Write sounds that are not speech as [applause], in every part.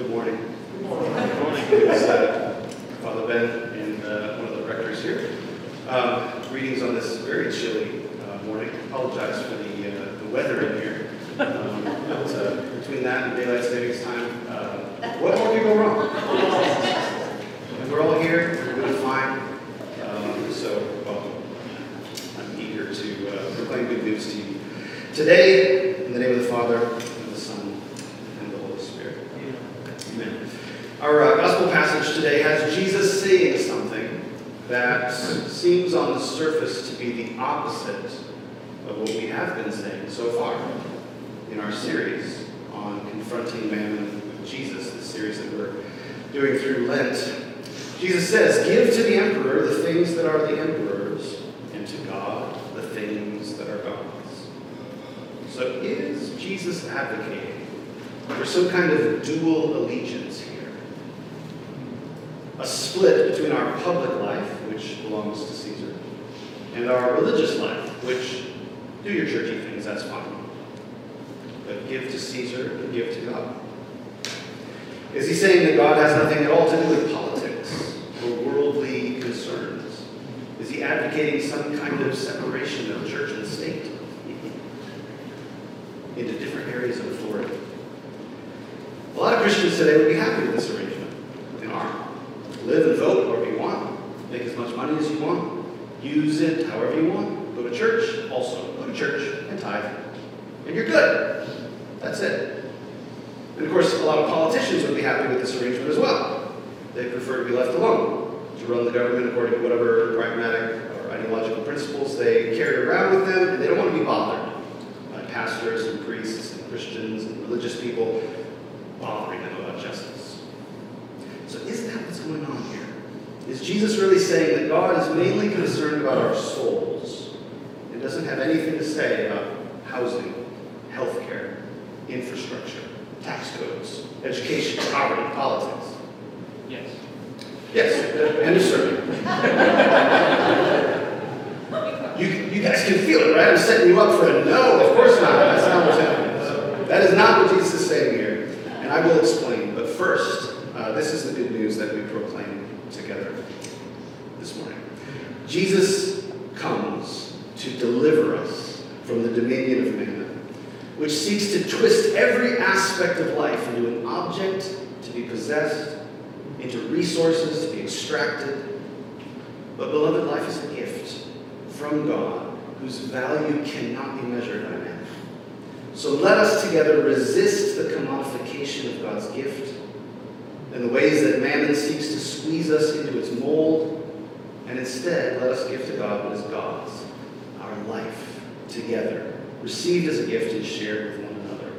Good morning. Good morning. It's uh, Father Ben and uh, one of the rectors here. Um, Greetings on this very chilly uh, morning. Apologize for the uh, the weather in here. Um, But uh, between that and daylight savings time, uh, what more could go wrong? And we're all here, we're doing fine. Um, So, welcome. I'm eager to uh, proclaim good news to you. Today, in the name of the Father, and the Son, and the Holy Spirit. Amen. Our uh, gospel passage today has Jesus saying something that seems on the surface to be the opposite of what we have been saying so far in our series on confronting mammon with Jesus, the series that we're doing through Lent. Jesus says, Give to the emperor the things that are the emperor's, and to God the things that are God's. So is Jesus advocating for some kind of dual allegiance? A split between our public life, which belongs to Caesar, and our religious life, which do your churchy things, that's fine. But give to Caesar and give to God. Is he saying that God has nothing at all to do with politics or worldly concerns? Is he advocating some kind of separation of church and state into different areas of authority? A lot of Christians today would be happy with this. Live and vote wherever you want. Make as much money as you want. Use it however you want. Go to church, also. Go to church and tithe. And you're good. That's it. And of course, a lot of politicians would be happy with this arrangement as well. They prefer to be left alone, to run the government according to whatever pragmatic or ideological principles they carry around with them, and they don't want to be bothered by pastors and priests and Christians and religious people bothering them about justice. So what's going on here? Is Jesus really saying that God is mainly concerned about our souls and doesn't have anything to say about housing, healthcare, infrastructure, tax codes, education, poverty, politics? Yes. Yes, end of sermon. you, you guys can feel it, right? I'm setting you up for a no. Of course not. That's not what's happening. So that is not what Jesus is saying here. And I will explain. But first, uh, this is the good news that we proclaim together this morning. Jesus comes to deliver us from the dominion of mammon, which seeks to twist every aspect of life into an object to be possessed, into resources to be extracted. But, beloved, life is a gift from God whose value cannot be measured by mammon. So let us together resist the commodification of God's gift and the ways that mammon seeks to squeeze us into its mold, and instead let us give to God what is God's, our life together, received as a gift and shared with one another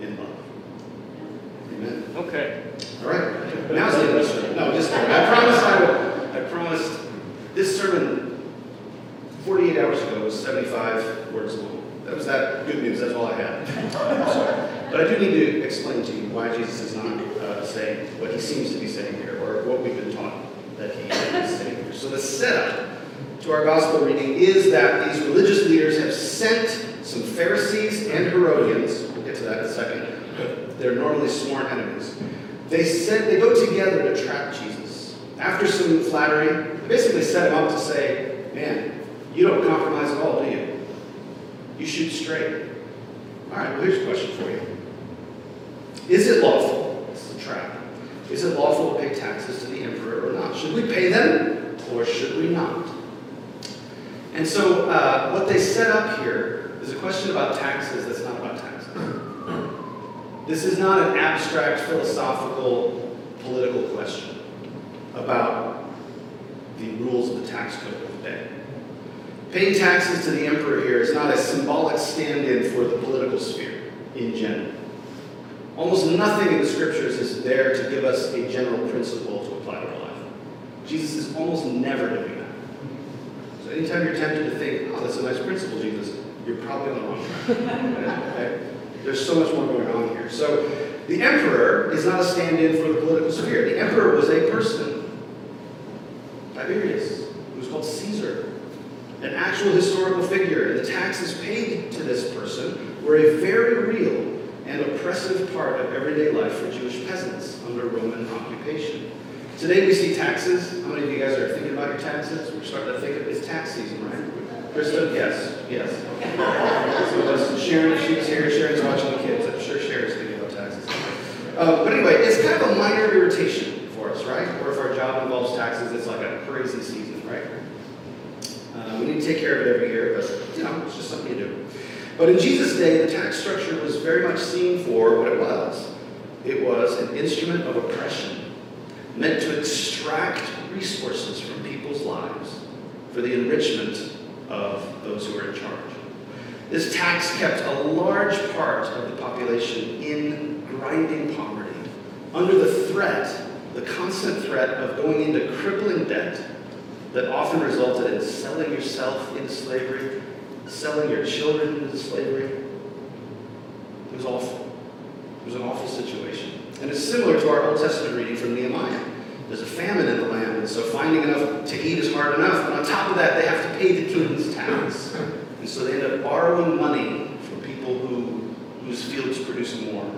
in love. Amen. Okay. All right. Now's the end of the sermon. No, just kidding. I promise I will. I promised this sermon 48 hours ago was 75 words long. That was that good news. That's all I had. but I do need to explain to you why Jesus is not uh, saying what he seems to be saying here, or what we've been taught that he is saying here. So the setup to our gospel reading is that these religious leaders have sent some Pharisees and Herodians. We'll get to that in a second. But they're normally sworn enemies. They said they go together to trap Jesus. After some flattery, they basically set him up to say, "Man, you don't compromise at all, do you? You shoot straight." All right. Well, here's a question for you: Is it lawful? This is a trap. Is it lawful to pay taxes to the emperor or not? Should we pay them or should we not? And so, uh, what they set up here is a question about taxes that's not about taxes. This is not an abstract, philosophical, political question about the rules of the tax code of the day. Paying taxes to the emperor here is not a symbolic stand in for the political sphere in general. Almost nothing in the scriptures is there to give us a general principle to apply to our life. Jesus is almost never doing that. So anytime you're tempted to think, oh, that's a nice principle, Jesus, you're probably wrong. There's so much more going on here. So the emperor is not a stand-in for the political sphere. The emperor was a person. Tiberius, who was called Caesar. An actual historical figure. And the taxes paid to this person were a very real and oppressive part of everyday life for Jewish peasants under Roman occupation. Today we see taxes. How many of you guys are thinking about your taxes? We're starting to think of it's tax season, right? Krista, yes, yes. So just Sharon, she's here. Sharon's watching the kids. I'm sure Sharon's thinking about taxes. Uh, but anyway, it's kind of a minor irritation for us, right? Or if our job involves taxes, it's like a crazy season, right? Uh, we need to take care of it every year, but you know, it's just something you do. But in Jesus' day, the tax structure was very much seen for what it was. It was an instrument of oppression, meant to extract resources from people's lives for the enrichment of those who are in charge. This tax kept a large part of the population in grinding poverty, under the threat, the constant threat of going into crippling debt that often resulted in selling yourself into slavery, selling your children into slavery. It was awful. It was an awful situation. And it's similar to our Old Testament reading from Nehemiah. There's a famine in the land, and so finding enough to eat is hard enough. But on top of that, they have to pay the king's tax. And so they end up borrowing money from people who, whose fields produce more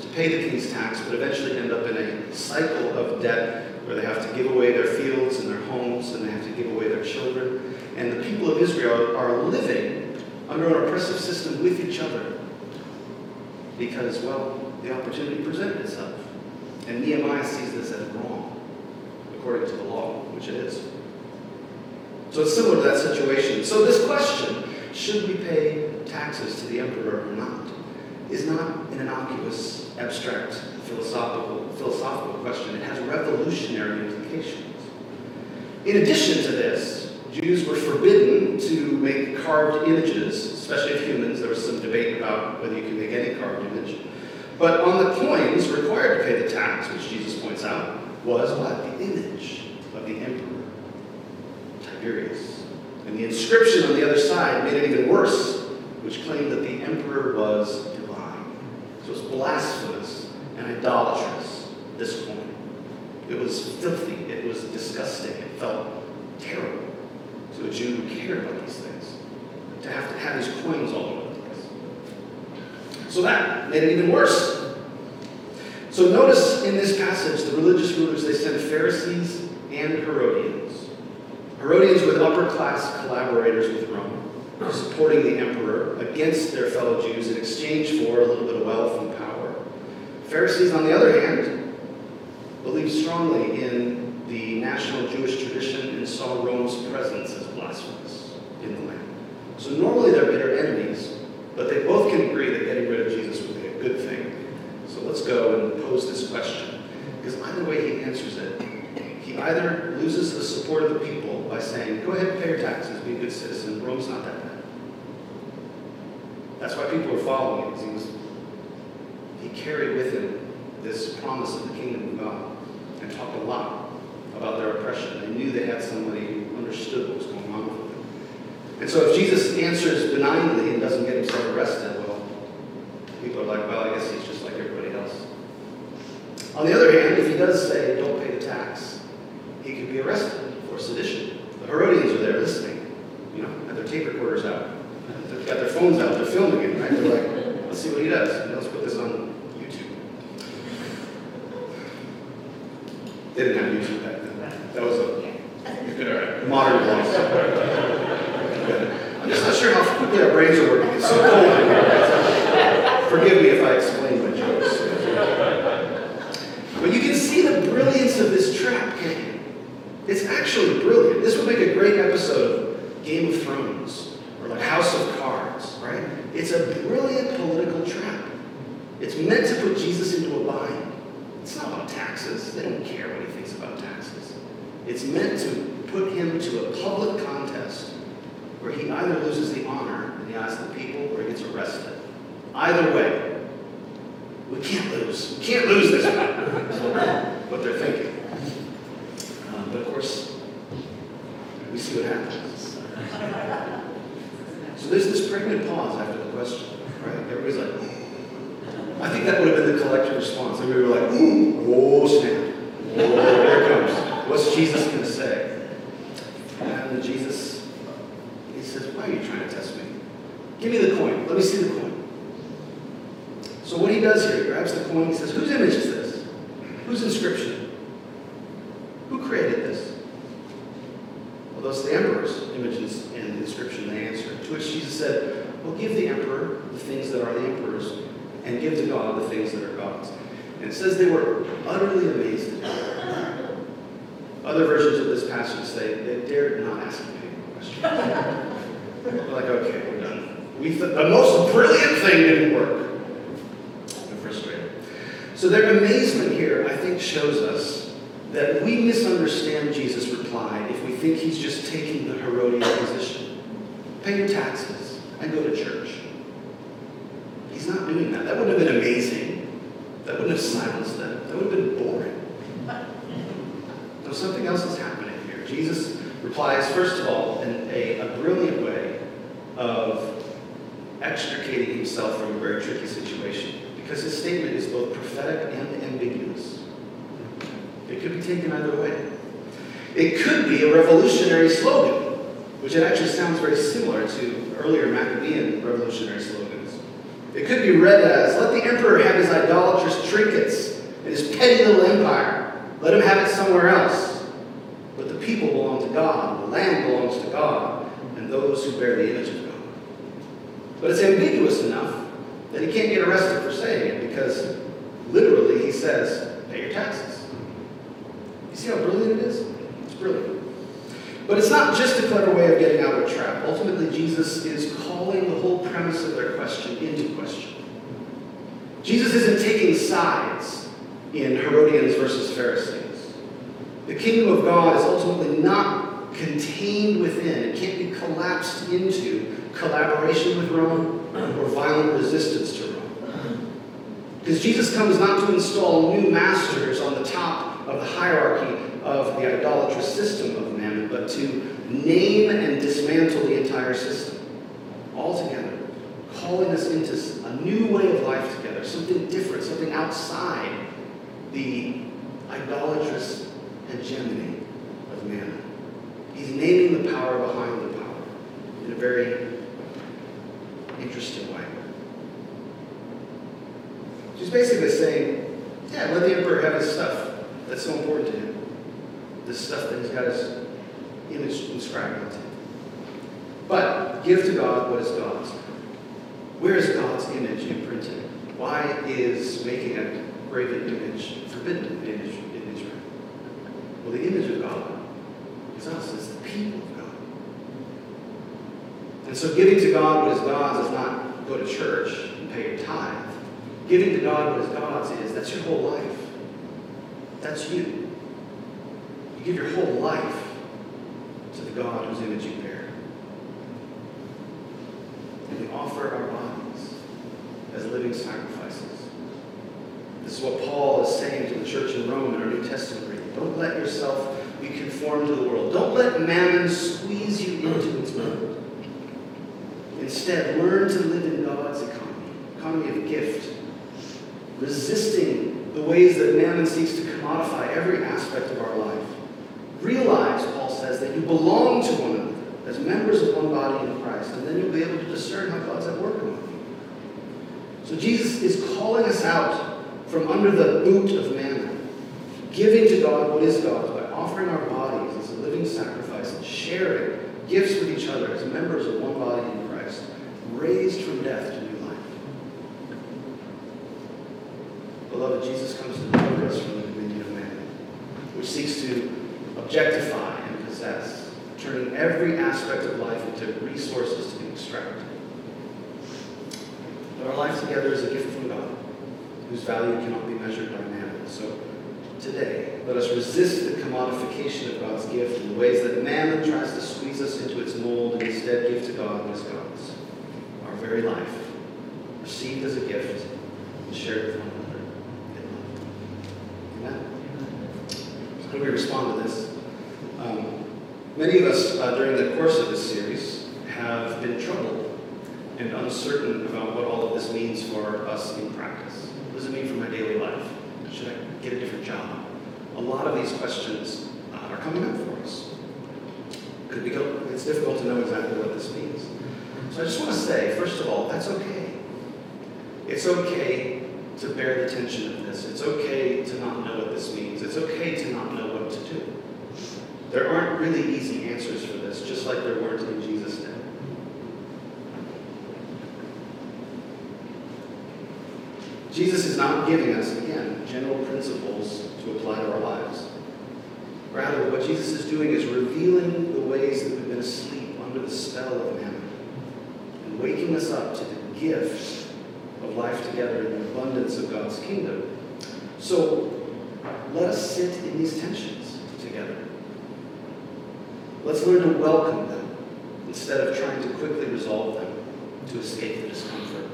to pay the king's tax, but eventually end up in a cycle of debt where they have to give away their fields and their homes, and they have to give away their children. And the people of Israel are living under an oppressive system with each other because, well, the opportunity presented itself. And Nehemiah sees this as wrong, according to the law, which it is. So it's similar to that situation. So this question, should we pay taxes to the emperor or not, is not an innocuous, abstract, philosophical, philosophical question. It has revolutionary implications. In addition to this, Jews were forbidden to make carved images, especially of humans. There was some debate about whether you can make any carved image. But on the coins required to pay the tax, which Jesus points out, was what? The image of the emperor, Tiberius. And the inscription on the other side made it even worse, which claimed that the emperor was divine. So it was blasphemous and idolatrous, this coin. It was filthy. It was disgusting. It felt terrible to a Jew who cared about these things, to have to have these coins all over the place. So that made it even worse. So notice in this passage, the religious rulers, they sent Pharisees and Herodians. Herodians were upper class collaborators with Rome, supporting the emperor against their fellow Jews in exchange for a little bit of wealth and power. Pharisees, on the other hand, believed strongly in the national Jewish tradition and saw Rome's presence as blasphemous in the land. So normally they're bitter enemies, but they both can agree that getting rid of Jesus would be a good thing. So let's go and pose this question. Because either way he answers it, he either loses the support of the people by saying, go ahead and pay your taxes, be a good citizen, Rome's not that bad. That's why people were following him, he he carried with him this promise of the kingdom of God and talked a lot about their oppression. They knew they had somebody who understood what was going on with them. And so if Jesus answers benignly and doesn't get himself arrested, well, people are like, well, I guess he's just like everybody else. On the other hand, if he does say, don't pay the tax, for sedition. The Herodians are there listening, you know, have their tape recorders out. They've got their phones out, they're filming it, right? They're like, let's see what he does. Let's put this on YouTube. They didn't have YouTube back then. That was a good, modern blog. I'm just not sure how quickly our brains are working. It's so cold in here. Forgive me if I explain my jokes. But you can see the brilliance of this trap, can't you? It's actually brilliant. This would make a great episode of Game of Thrones or like House of Cards, right? It's a brilliant political trap. It's meant to put Jesus into a bind. It's not about taxes. They don't care what he thinks about taxes. It's meant to put him to a public contest where he either loses the honor in the eyes of the people or he gets arrested. Either way, we can't lose. We can't lose this what they're thinking. Um, but of course, we see what happens. So there's this pregnant pause after the question, right? Everybody's like, I think that would have been the collective response. And we were like, oh, snap. Oh, there it comes. What's Jesus going to say? And Jesus, he test me? Give me the coin. He says, Whose image is this? Whose inscription? Who created this? Well, those the emperor's images and inscription they answered. To which Jesus said, Well, give the emperor the things that are the emperor's, and give to God the things that are God's. And it says they were utterly amazed at. Other versions of this passage say they dared not ask him any questions. [laughs] We're like, okay, we're done. We th- the most brilliant thing didn't work. So their amazement here, I think, shows us that we misunderstand Jesus' reply if we think he's just taking the Herodian position. Pay your taxes and go to church. He's not doing that. That wouldn't have been amazing. That wouldn't have silenced them. That would have been boring. No, something else is happening here. Jesus replies, first of all, in a, a brilliant way of extricating himself from a very tricky situation. Because his statement is both prophetic and ambiguous. It could be taken either way. It could be a revolutionary slogan, which it actually sounds very similar to earlier Maccabean revolutionary slogans. It could be read as, let the emperor have his idolatrous trinkets and his petty little empire. Let him have it somewhere else. But the people belong to God, the land belongs to God, and those who bear the image of God. But it's ambiguous enough that he can't get arrested for saying it because literally he says, pay your taxes. See how brilliant it is? It's brilliant. But it's not just a clever way of getting out of a trap. Ultimately, Jesus is calling the whole premise of their question into question. Jesus isn't taking sides in Herodians versus Pharisees. The kingdom of God is ultimately not contained within, it can't be collapsed into collaboration with Rome or violent resistance to Rome. Because Jesus comes not to install new masters on the top of the hierarchy of the idolatrous system of mammon, but to name and dismantle the entire system altogether, calling us into a new way of life together, something different, something outside the idolatrous hegemony of mammon. He's naming the power behind the power in a very interesting way. She's basically saying, yeah, let the emperor have his stuff. That's so important to him. This stuff that he's got his image inscribed onto. But give to God what is God's. Where is God's image imprinted? Why is making a graven image forbidden in Israel? Well, the image of God is us, it's the people of God. And so giving to God what is God's is not go to church and pay your tithe. Giving to God what is God's is that's your whole life. That's you. You give your whole life to the God whose image you bear. And we offer our bodies as living sacrifices. This is what Paul is saying to the church in Rome in our New Testament reading. Don't let yourself be conformed to the world. Don't let mammon squeeze you into its mold. Instead, learn to live in God's economy, economy of gift, resisting the ways that mammon seeks to commodify every aspect of our life. Realize, Paul says, that you belong to one another as members of one body in Christ, and then you'll be able to discern how God's at work among you. So Jesus is calling us out from under the boot of mammon, giving to God what is God's by offering our bodies as a living sacrifice and sharing gifts with each other as members of one body in Christ, raised from death to new life. Beloved, Jesus comes to deliver us from the seeks to objectify and possess, turning every aspect of life into resources to be extracted. But our life together is a gift from God, whose value cannot be measured by mammon. So today, let us resist the commodification of God's gift in the ways that mammon tries to squeeze us into its mold and instead give to God what is God's. Our very life, received as a gift and shared with one another in love. Amen? How do we respond to this? Um, many of us, uh, during the course of this series, have been troubled and uncertain about what all of this means for us in practice. What does it mean for my daily life? Should I get a different job? A lot of these questions uh, are coming up for us. Could it's difficult to know exactly what this means. So I just want to say, first of all, that's okay. It's okay to bear the tension of this. It's okay to not know what this means. It's okay to not know what to do. There aren't really easy answers for this, just like there weren't in Jesus' day. Jesus is not giving us, again, general principles to apply to our lives. Rather, what Jesus is doing is revealing the ways that we've been asleep under the spell of mammon and waking us up to the gift of life together in the abundance of God's kingdom. So, let us sit in these tensions together. Let's learn to welcome them instead of trying to quickly resolve them to escape the discomfort.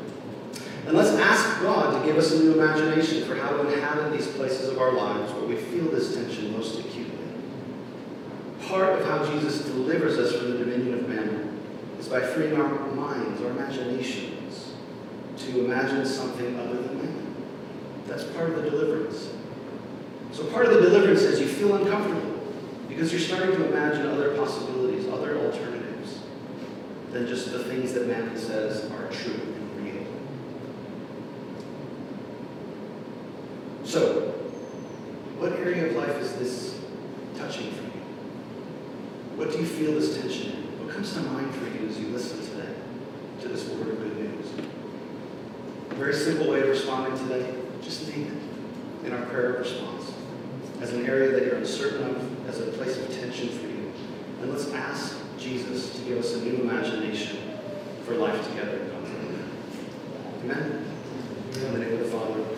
And let's ask God to give us a new imagination for how to inhabit these places of our lives where we feel this tension most acutely. Part of how Jesus delivers us from the dominion of mammon is by freeing our minds, our imaginations, to imagine something other than mammon. That's part of the deliverance. So part of the deliverance is you feel uncomfortable because you're starting to imagine other possibilities, other alternatives than just the things that man says are true and real. So, what area of life is this touching for you? What do you feel this tension in? What comes to mind for you as you listen today to this word of good news? Very simple way of responding today. Just name it in our prayer of response as an area that you're uncertain of, as a place of tension for you. And let's ask Jesus to give us a new imagination for life together. Amen. Amen. In the name of the Father.